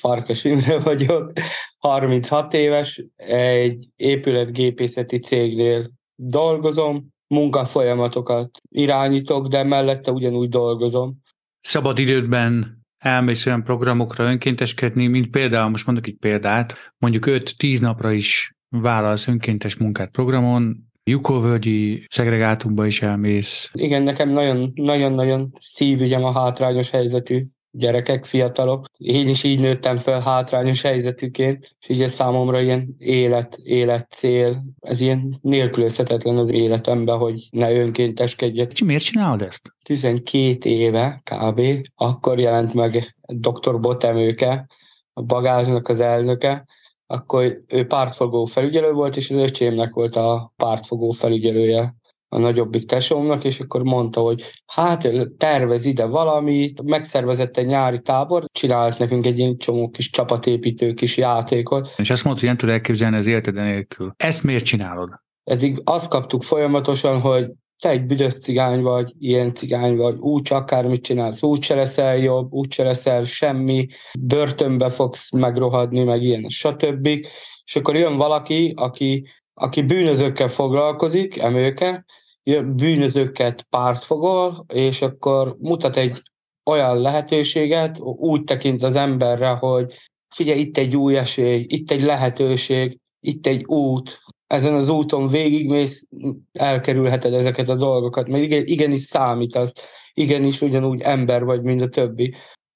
Farkas Imre vagyok, 36 éves, egy épületgépészeti cégnél dolgozom, munkafolyamatokat irányítok, de mellette ugyanúgy dolgozom. Szabad idődben elmész olyan programokra önkénteskedni, mint például, most mondok egy példát, mondjuk 5-10 napra is vállalsz önkéntes munkát programon, Jukóvölgyi szegregátumba is elmész. Igen, nekem nagyon-nagyon szívügyem a hátrányos helyzetű gyerekek, fiatalok. Én is így nőttem fel hátrányos helyzetüként, és így ez számomra ilyen élet, élet cél. Ez ilyen nélkülözhetetlen az életemben, hogy ne önkénteskedjek. És miért csinálod ezt? 12 éve kb. Akkor jelent meg dr. Botemőke, a bagázsnak az elnöke, akkor ő pártfogó felügyelő volt, és az öcsémnek volt a pártfogó felügyelője a nagyobbik tesómnak, és akkor mondta, hogy hát tervez ide valamit, megszervezett egy nyári tábor, csinált nekünk egy ilyen csomó kis csapatépítő kis játékot. És azt mondta, hogy nem tud elképzelni az életed nélkül. Ezt miért csinálod? Eddig azt kaptuk folyamatosan, hogy te egy büdös cigány vagy, ilyen cigány vagy, úgy akármit csinálsz, úgy se leszel jobb, úgy se leszel semmi, börtönbe fogsz megrohadni, meg ilyen, stb. És akkor jön valaki, aki, aki bűnözőkkel foglalkozik, emőke, bűnözőket pártfogol, és akkor mutat egy olyan lehetőséget, úgy tekint az emberre, hogy figyelj, itt egy új esély, itt egy lehetőség, itt egy út, ezen az úton végigmész, elkerülheted ezeket a dolgokat, mert igen, igenis számít az, igenis ugyanúgy ember vagy, mint a többi.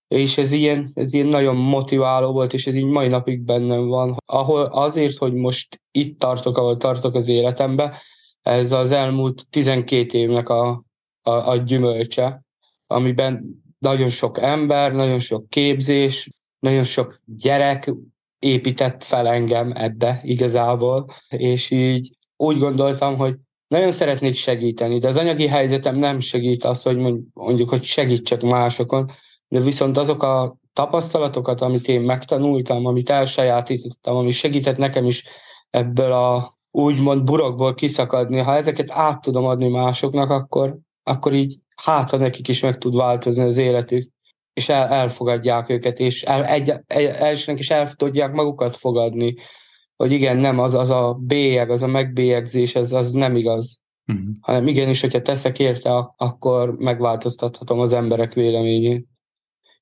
És ez ilyen, ez ilyen nagyon motiváló volt, és ez így mai napig bennem van. Ahol azért, hogy most itt tartok, ahol tartok az életembe, ez az elmúlt 12 évnek a, a, a gyümölcse, amiben nagyon sok ember, nagyon sok képzés, nagyon sok gyerek épített fel engem ebbe igazából, és így úgy gondoltam, hogy nagyon szeretnék segíteni, de az anyagi helyzetem nem segít az, hogy mondjuk, hogy segítsek másokon, de viszont azok a tapasztalatokat, amit én megtanultam, amit elsajátítottam, ami segített nekem is ebből a úgymond burokból kiszakadni, ha ezeket át tudom adni másoknak, akkor, akkor így hát, ha nekik is meg tud változni az életük és el, elfogadják őket, és el, egy, elsőnek is el tudják magukat fogadni, hogy igen, nem, az, az a bélyeg, az a megbélyegzés, ez az nem igaz. Uh-huh. Hanem igenis, hogyha teszek érte, akkor megváltoztathatom az emberek véleményét.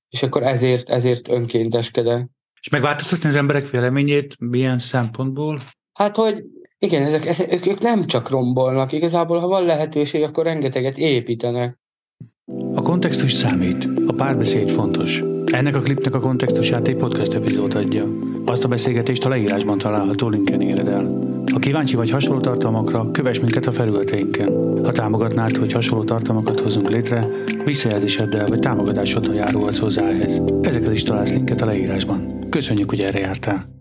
És akkor ezért, ezért önkénteskedek. És megváltoztatni az emberek véleményét milyen szempontból? Hát, hogy igen, ezek, ezek ők, ők nem csak rombolnak, igazából ha van lehetőség, akkor rengeteget építenek. A kontextus számít, a párbeszéd fontos. Ennek a klipnek a kontextusát egy podcast epizód adja. Azt a beszélgetést a leírásban található linken éred el. Ha kíváncsi vagy hasonló tartalmakra, kövess minket a felületeinken. Ha támogatnád, hogy hasonló tartalmakat hozunk létre, visszajelzéseddel vagy támogatásoddal járulhatsz hozzá ehhez. Ezeket is találsz linket a leírásban. Köszönjük, hogy erre jártál!